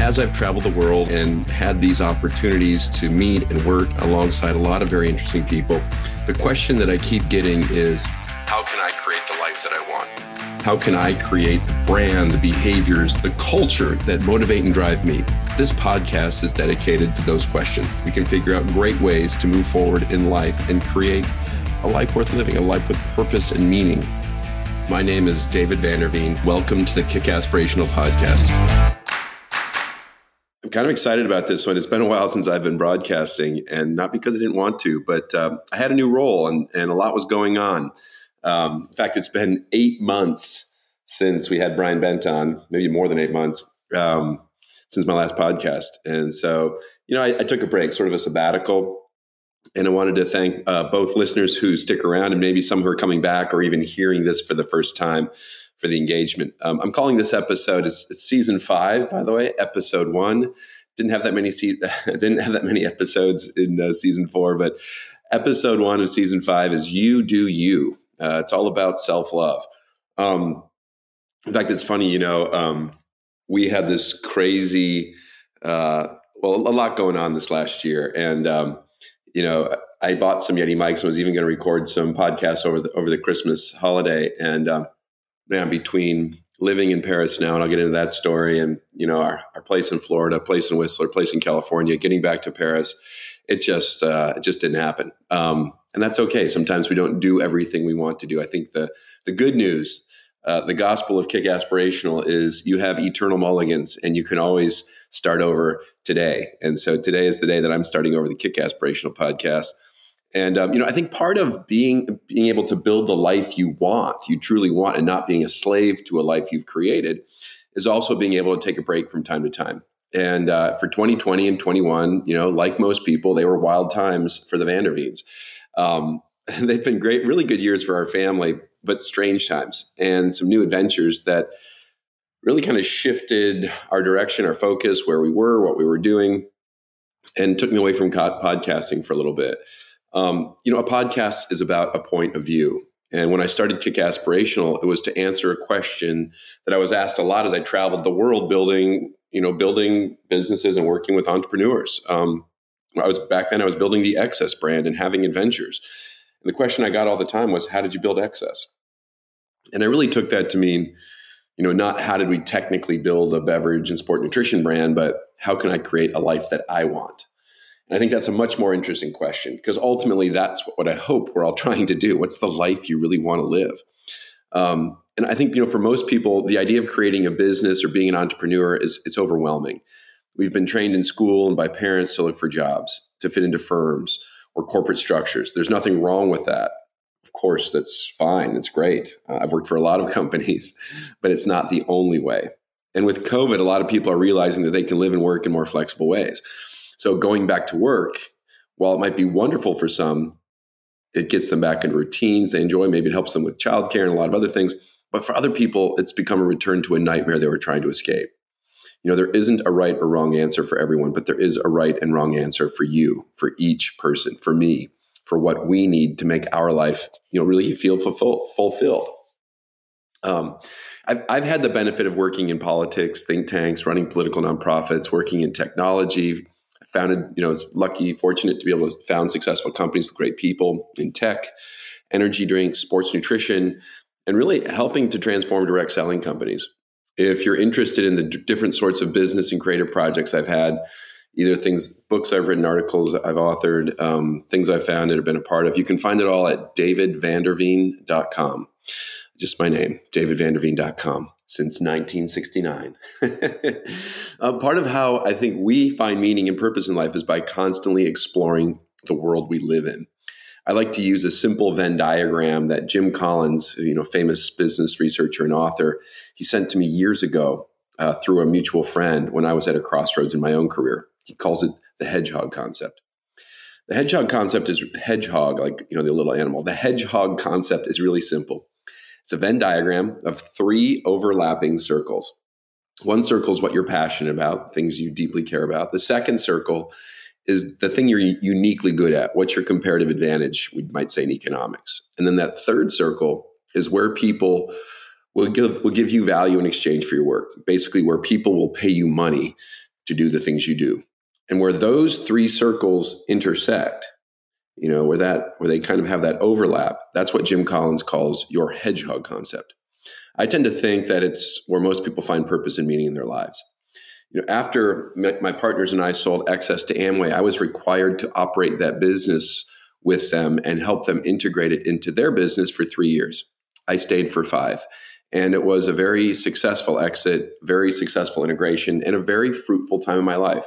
as I've traveled the world and had these opportunities to meet and work alongside a lot of very interesting people, the question that I keep getting is how can I create the life that I want? How can I create the brand, the behaviors, the culture that motivate and drive me? This podcast is dedicated to those questions. We can figure out great ways to move forward in life and create a life worth living, a life with purpose and meaning. My name is David Vanderveen. Welcome to the Kick Aspirational Podcast. I'm kind of excited about this one. It's been a while since I've been broadcasting, and not because I didn't want to, but uh, I had a new role and, and a lot was going on. Um, in fact, it's been eight months since we had Brian Bent on, maybe more than eight months um, since my last podcast. And so, you know, I, I, took a break, sort of a sabbatical. And I wanted to thank uh, both listeners who stick around and maybe some who are coming back or even hearing this for the first time for the engagement. Um, I'm calling this episode it's, it's, season five, by the way, episode one. Didn't have that many se- didn't have that many episodes in uh, season four, but episode one of season five is "You Do You." Uh, it's all about self love. Um, in fact, it's funny, you know, um, we had this crazy, uh, well, a lot going on this last year, and um, you know, I bought some Yeti mics and was even going to record some podcasts over the over the Christmas holiday, and um, man, between living in Paris now, and I'll get into that story, and you know our, our place in Florida, place in Whistler, place in California, getting back to Paris, it just uh, it just didn't happen, um, and that's okay. Sometimes we don't do everything we want to do. I think the the good news, uh, the gospel of Kick Aspirational, is you have eternal mulligans, and you can always start over today. And so today is the day that I'm starting over the Kick Aspirational podcast. And um, you know, I think part of being being able to build the life you want, you truly want, and not being a slave to a life you've created, is also being able to take a break from time to time. And uh, for 2020 and 21, you know, like most people, they were wild times for the Vanderveens. Um, they've been great, really good years for our family, but strange times and some new adventures that really kind of shifted our direction, our focus, where we were, what we were doing, and took me away from podcasting for a little bit. Um, you know, a podcast is about a point of view. And when I started Kick Aspirational, it was to answer a question that I was asked a lot as I traveled the world building, you know, building businesses and working with entrepreneurs. Um, I was back then, I was building the XS brand and having adventures. And the question I got all the time was, how did you build XS? And I really took that to mean, you know, not how did we technically build a beverage and sport nutrition brand, but how can I create a life that I want? I think that's a much more interesting question because ultimately that's what I hope we're all trying to do. What's the life you really want to live? Um, and I think you know for most people, the idea of creating a business or being an entrepreneur is it's overwhelming. We've been trained in school and by parents to look for jobs, to fit into firms or corporate structures. There's nothing wrong with that. Of course, that's fine. It's great. Uh, I've worked for a lot of companies, but it's not the only way. And with COVID, a lot of people are realizing that they can live and work in more flexible ways. So going back to work, while it might be wonderful for some, it gets them back in routines they enjoy. Maybe it helps them with childcare and a lot of other things. But for other people, it's become a return to a nightmare they were trying to escape. You know, there isn't a right or wrong answer for everyone, but there is a right and wrong answer for you, for each person, for me, for what we need to make our life, you know, really feel fulfill, fulfilled. Um, I've, I've had the benefit of working in politics, think tanks, running political nonprofits, working in technology, founded, you know, was lucky, fortunate to be able to found successful companies with great people in tech, energy drinks, sports nutrition, and really helping to transform direct selling companies. If you're interested in the d- different sorts of business and creative projects I've had, either things, books I've written, articles I've authored, um, things I've found founded have been a part of, you can find it all at davidvanderveen.com. Just my name, davidvanderveen.com since 1969. uh, part of how I think we find meaning and purpose in life is by constantly exploring the world we live in. I like to use a simple Venn diagram that Jim Collins, you know, famous business researcher and author, he sent to me years ago uh, through a mutual friend when I was at a crossroads in my own career. He calls it the hedgehog concept. The hedgehog concept is hedgehog, like you know, the little animal. The hedgehog concept is really simple. It's a Venn diagram of three overlapping circles. One circle is what you're passionate about, things you deeply care about. The second circle is the thing you're uniquely good at. What's your comparative advantage, we might say in economics. And then that third circle is where people will give will give you value in exchange for your work. Basically, where people will pay you money to do the things you do. And where those three circles intersect, you know, where that where they kind of have that overlap, that's what Jim Collins calls your hedgehog concept. I tend to think that it's where most people find purpose and meaning in their lives. You know, after my partners and I sold XS to Amway, I was required to operate that business with them and help them integrate it into their business for three years. I stayed for five. And it was a very successful exit, very successful integration, and a very fruitful time in my life.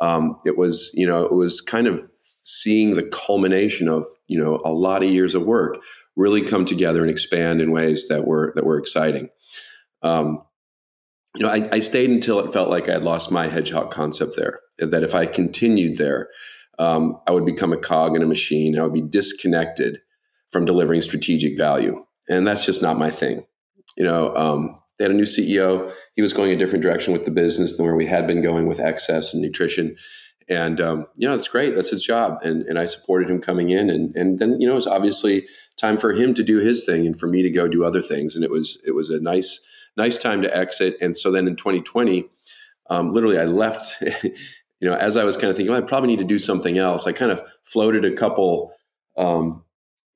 Um, it was, you know, it was kind of seeing the culmination of, you know, a lot of years of work really come together and expand in ways that were that were exciting. Um, you know, I, I, stayed until it felt like I had lost my hedgehog concept there. That if I continued there, um, I would become a cog in a machine. I would be disconnected from delivering strategic value, and that's just not my thing. You know, um, they had a new CEO. He was going a different direction with the business than where we had been going with XS and nutrition. And um, you know, it's great. That's his job, and and I supported him coming in. And and then you know, it's obviously time for him to do his thing and for me to go do other things. And it was it was a nice nice time to exit. And so then in 2020, um, literally, I left. you know, as I was kind of thinking, well, I probably need to do something else. I kind of floated a couple um,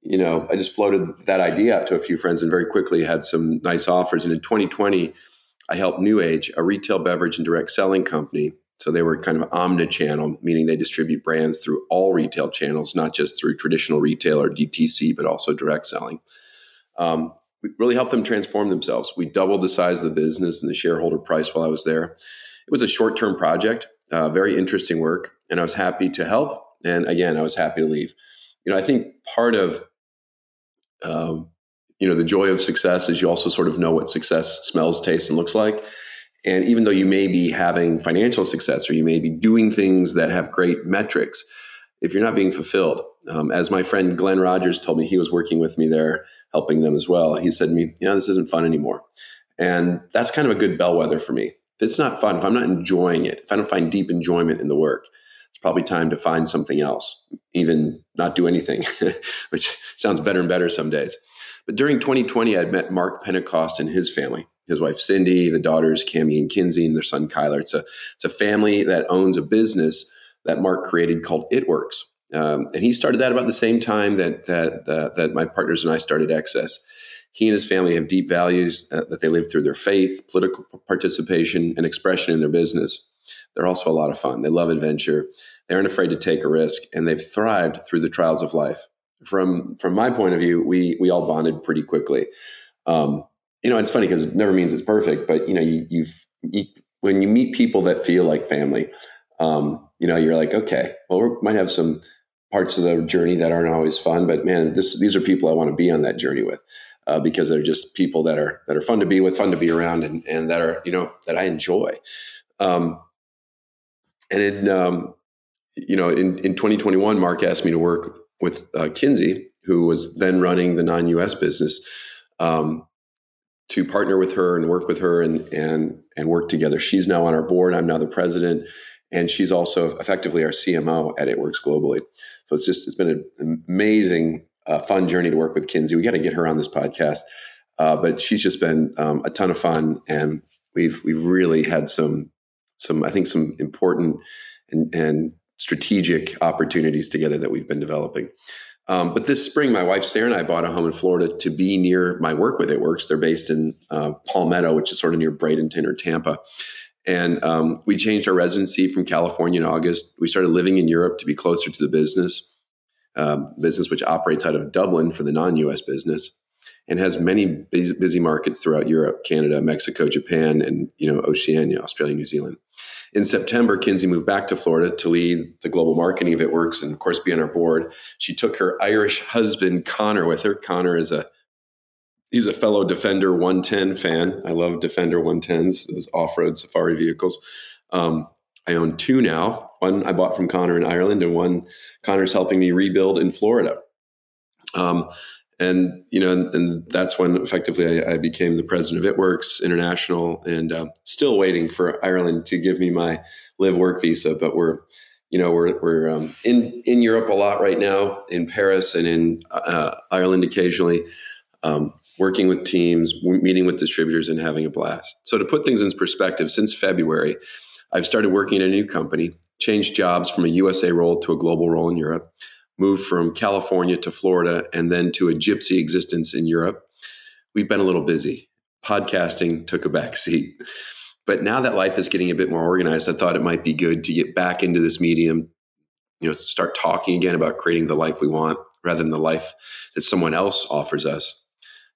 you know, I just floated that idea out to a few friends and very quickly had some nice offers. And in 2020, I helped New Age, a retail beverage and direct selling company. So they were kind of omni-channel, meaning they distribute brands through all retail channels, not just through traditional retail or DTC, but also direct selling. Um, we really helped them transform themselves. We doubled the size of the business and the shareholder price while I was there. It was a short-term project, uh, very interesting work, and I was happy to help. And again, I was happy to leave. You know, I think part of um, you know the joy of success is you also sort of know what success smells tastes and looks like and even though you may be having financial success or you may be doing things that have great metrics if you're not being fulfilled um, as my friend glenn rogers told me he was working with me there helping them as well. He said to me you know this isn't fun anymore. And that's kind of a good bellwether for me. If it's not fun if i'm not enjoying it if i don't find deep enjoyment in the work it's probably time to find something else, even not do anything, which sounds better and better some days. But during 2020, I'd met Mark Pentecost and his family, his wife Cindy, the daughters Cami and Kinsey, and their son Kyler. It's a, it's a family that owns a business that Mark created called It Works. Um, and he started that about the same time that, that, uh, that my partners and I started XS. He and his family have deep values uh, that they live through their faith, political participation, and expression in their business. They're also a lot of fun. They love adventure. They aren't afraid to take a risk, and they've thrived through the trials of life. From from my point of view, we we all bonded pretty quickly. Um, you know, it's funny because it never means it's perfect, but you know, you, you when you meet people that feel like family, um, you know, you're like, okay, well, we might have some parts of the journey that aren't always fun, but man, this, these are people I want to be on that journey with. Uh, because they're just people that are that are fun to be with, fun to be around, and and that are you know that I enjoy. Um, and in, um, you know, in, in 2021, Mark asked me to work with uh, Kinsey, who was then running the non-US business, um, to partner with her and work with her and and and work together. She's now on our board. I'm now the president, and she's also effectively our CMO at It Works globally. So it's just it's been an amazing, uh, fun journey to work with Kinsey. We got to get her on this podcast, uh, but she's just been um, a ton of fun, and we've we've really had some some I think some important and, and strategic opportunities together that we've been developing. Um, but this spring, my wife Sarah and I bought a home in Florida to be near my work with It Works. They're based in uh, Palmetto, which is sort of near Bradenton or Tampa. And um, we changed our residency from California in August. We started living in Europe to be closer to the business, um, business which operates out of Dublin for the non-US business and has many busy markets throughout Europe, Canada, Mexico, Japan, and you know Oceania, Australia, New Zealand. In September, Kinsey moved back to Florida to lead the global marketing of It Works and, of course, be on our board. She took her Irish husband, Connor, with her. Connor is a he's a fellow Defender 110 fan. I love Defender 110s, those off-road safari vehicles. Um, I own two now. One I bought from Connor in Ireland, and one Connor's helping me rebuild in Florida. Um, and you know, and, and that's when effectively I, I, became the president of ItWorks International, and uh, still waiting for Ireland to give me my live work visa. But we're, you know, we're we're um, in in Europe a lot right now, in Paris and in uh, Ireland occasionally, um, working with teams, meeting with distributors, and having a blast. So to put things in perspective, since February. I've started working in a new company, changed jobs from a USA role to a global role in Europe, moved from California to Florida, and then to a gypsy existence in Europe. We've been a little busy. Podcasting took a back seat. But now that life is getting a bit more organized, I thought it might be good to get back into this medium, you know, start talking again about creating the life we want rather than the life that someone else offers us.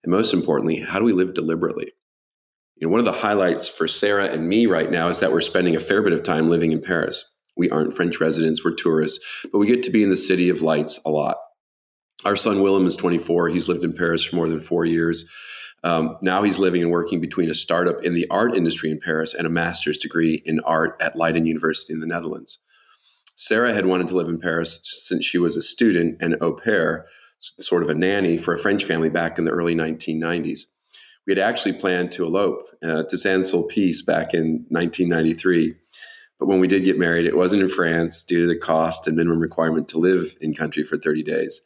And most importantly, how do we live deliberately? You know, one of the highlights for Sarah and me right now is that we're spending a fair bit of time living in Paris. We aren't French residents, we're tourists, but we get to be in the city of lights a lot. Our son Willem is 24. He's lived in Paris for more than four years. Um, now he's living and working between a startup in the art industry in Paris and a master's degree in art at Leiden University in the Netherlands. Sarah had wanted to live in Paris since she was a student and au pair, sort of a nanny for a French family back in the early 1990s. We had actually planned to elope uh, to Saint Sulpice back in 1993. But when we did get married, it wasn't in France due to the cost and minimum requirement to live in country for 30 days.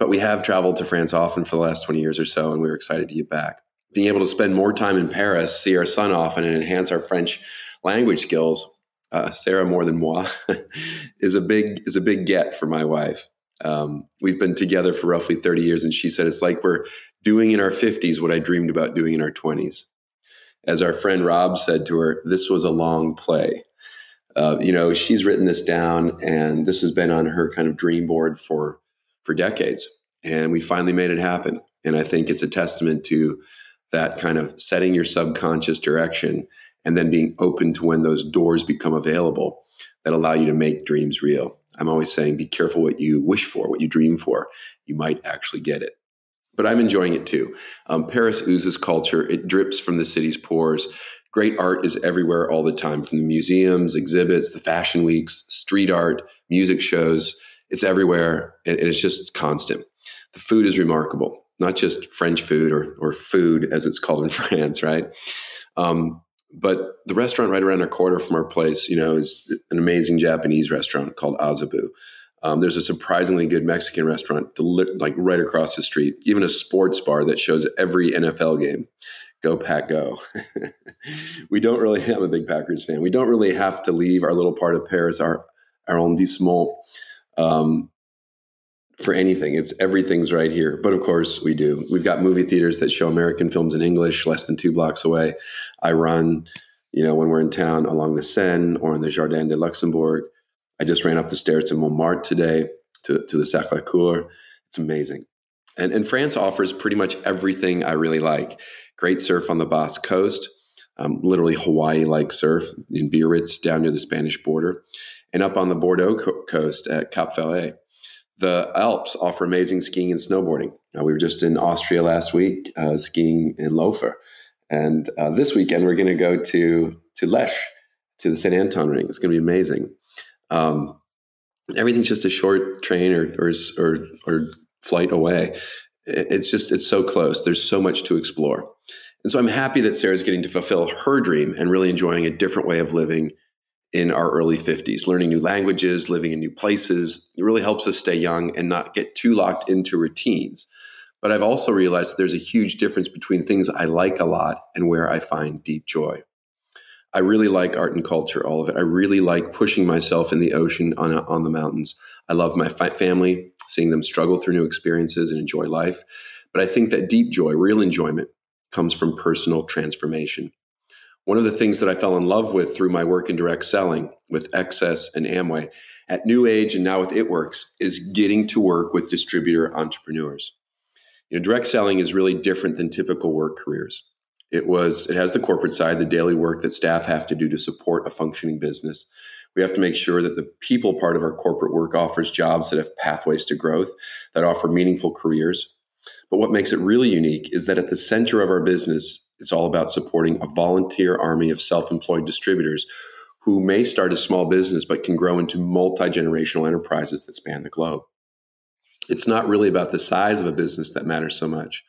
But we have traveled to France often for the last 20 years or so, and we were excited to get back. Being able to spend more time in Paris, see our son often, and enhance our French language skills, uh, Sarah more than moi, is a big is a big get for my wife. Um, we've been together for roughly 30 years, and she said it's like we're doing in our 50s what I dreamed about doing in our 20s. As our friend Rob said to her, this was a long play. Uh, you know, she's written this down, and this has been on her kind of dream board for for decades. And we finally made it happen. And I think it's a testament to that kind of setting your subconscious direction and then being open to when those doors become available that allow you to make dreams real. I'm always saying be careful what you wish for, what you dream for. You might actually get it. But I'm enjoying it too. Um, Paris oozes culture, it drips from the city's pores. Great art is everywhere all the time, from the museums, exhibits, the fashion weeks, street art, music shows. It's everywhere, and it's just constant. The food is remarkable, not just French food or, or food as it's called in France, right? Um, but the restaurant right around our corner from our place, you know, is an amazing Japanese restaurant called Azabu. Um, there's a surprisingly good Mexican restaurant like right across the street. Even a sports bar that shows every NFL game. Go Pack Go. we don't really. I'm a big Packers fan. We don't really have to leave our little part of Paris, our arrondissement, um, for anything. It's everything's right here. But of course, we do. We've got movie theaters that show American films in English, less than two blocks away. I run, you know, when we're in town along the Seine or in the Jardin de Luxembourg. I just ran up the stairs to Montmartre today to, to the Sacre Coeur. It's amazing. And, and France offers pretty much everything I really like. Great surf on the Basque coast, um, literally Hawaii like surf in Biarritz down near the Spanish border and up on the Bordeaux co- coast at Cap Ferret. The Alps offer amazing skiing and snowboarding. Uh, we were just in Austria last week uh, skiing in Lofer. And uh, this weekend, we're going to go to, to Lech, to the St. Anton Ring. It's going to be amazing. Um, everything's just a short train or, or, or, or flight away. It's just, it's so close. There's so much to explore. And so I'm happy that Sarah's getting to fulfill her dream and really enjoying a different way of living in our early 50s. Learning new languages, living in new places, it really helps us stay young and not get too locked into routines. But I've also realized that there's a huge difference between things I like a lot and where I find deep joy. I really like art and culture, all of it. I really like pushing myself in the ocean on, on the mountains. I love my family, seeing them struggle through new experiences and enjoy life. But I think that deep joy, real enjoyment, comes from personal transformation. One of the things that I fell in love with through my work in direct selling with XS and Amway at New Age and now with ItWorks is getting to work with distributor entrepreneurs. You know, direct selling is really different than typical work careers. It was it has the corporate side, the daily work that staff have to do to support a functioning business. We have to make sure that the people part of our corporate work offers jobs that have pathways to growth, that offer meaningful careers. But what makes it really unique is that at the center of our business it's all about supporting a volunteer army of self employed distributors who may start a small business but can grow into multi generational enterprises that span the globe. It's not really about the size of a business that matters so much.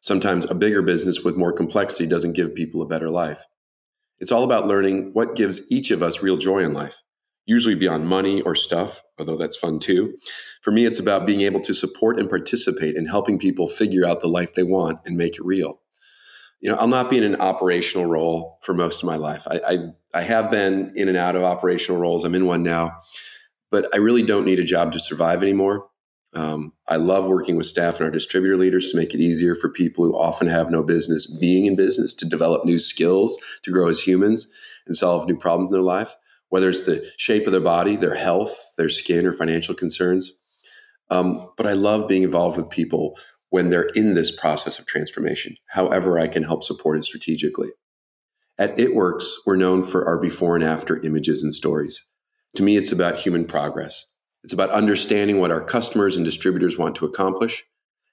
Sometimes a bigger business with more complexity doesn't give people a better life. It's all about learning what gives each of us real joy in life, usually beyond money or stuff, although that's fun too. For me, it's about being able to support and participate in helping people figure out the life they want and make it real. you know, I'll not be in an operational role for most of my life. I, I, I have been in and out of operational roles. I'm in one now, but I really don't need a job to survive anymore. Um, I love working with staff and our distributor leaders to make it easier for people who often have no business being in business to develop new skills, to grow as humans, and solve new problems in their life, whether it's the shape of their body, their health, their skin, or financial concerns. Um, but I love being involved with people when they're in this process of transformation, however, I can help support it strategically. At It Works, we're known for our before and after images and stories. To me, it's about human progress. It's about understanding what our customers and distributors want to accomplish,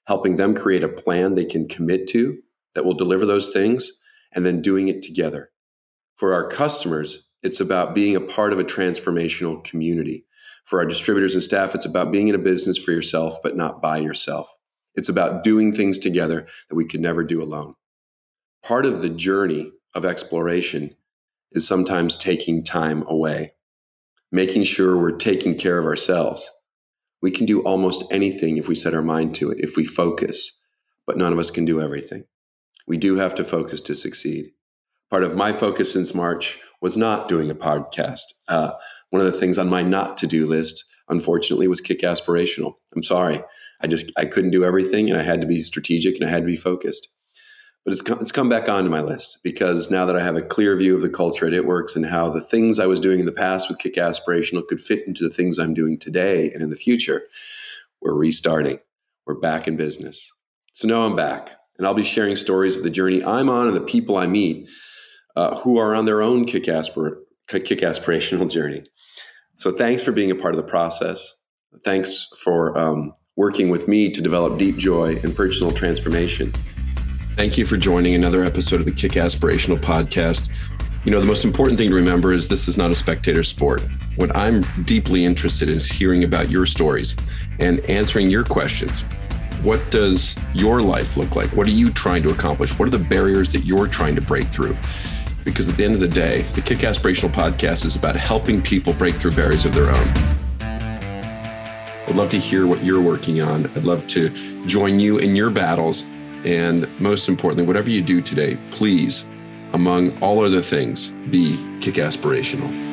helping them create a plan they can commit to that will deliver those things, and then doing it together. For our customers, it's about being a part of a transformational community. For our distributors and staff, it's about being in a business for yourself, but not by yourself. It's about doing things together that we could never do alone. Part of the journey of exploration is sometimes taking time away, making sure we're taking care of ourselves. We can do almost anything if we set our mind to it, if we focus, but none of us can do everything. We do have to focus to succeed. Part of my focus since March was not doing a podcast. Uh, one of the things on my not to do list, unfortunately, was kick aspirational. I'm sorry. I just I couldn't do everything, and I had to be strategic and I had to be focused. But it's it's come back onto my list because now that I have a clear view of the culture at It Works and how the things I was doing in the past with Kick Aspirational could fit into the things I'm doing today and in the future, we're restarting. We're back in business. So now I'm back, and I'll be sharing stories of the journey I'm on and the people I meet uh, who are on their own kick, aspir- kick aspirational journey. So thanks for being a part of the process. Thanks for um, working with me to develop deep joy and personal transformation. Thank you for joining another episode of the Kick Aspirational Podcast. You know, the most important thing to remember is this is not a spectator sport. What I'm deeply interested in is hearing about your stories and answering your questions. What does your life look like? What are you trying to accomplish? What are the barriers that you're trying to break through? Because at the end of the day, the Kick Aspirational Podcast is about helping people break through barriers of their own. I'd love to hear what you're working on. I'd love to join you in your battles. And most importantly, whatever you do today, please, among all other things, be kick aspirational.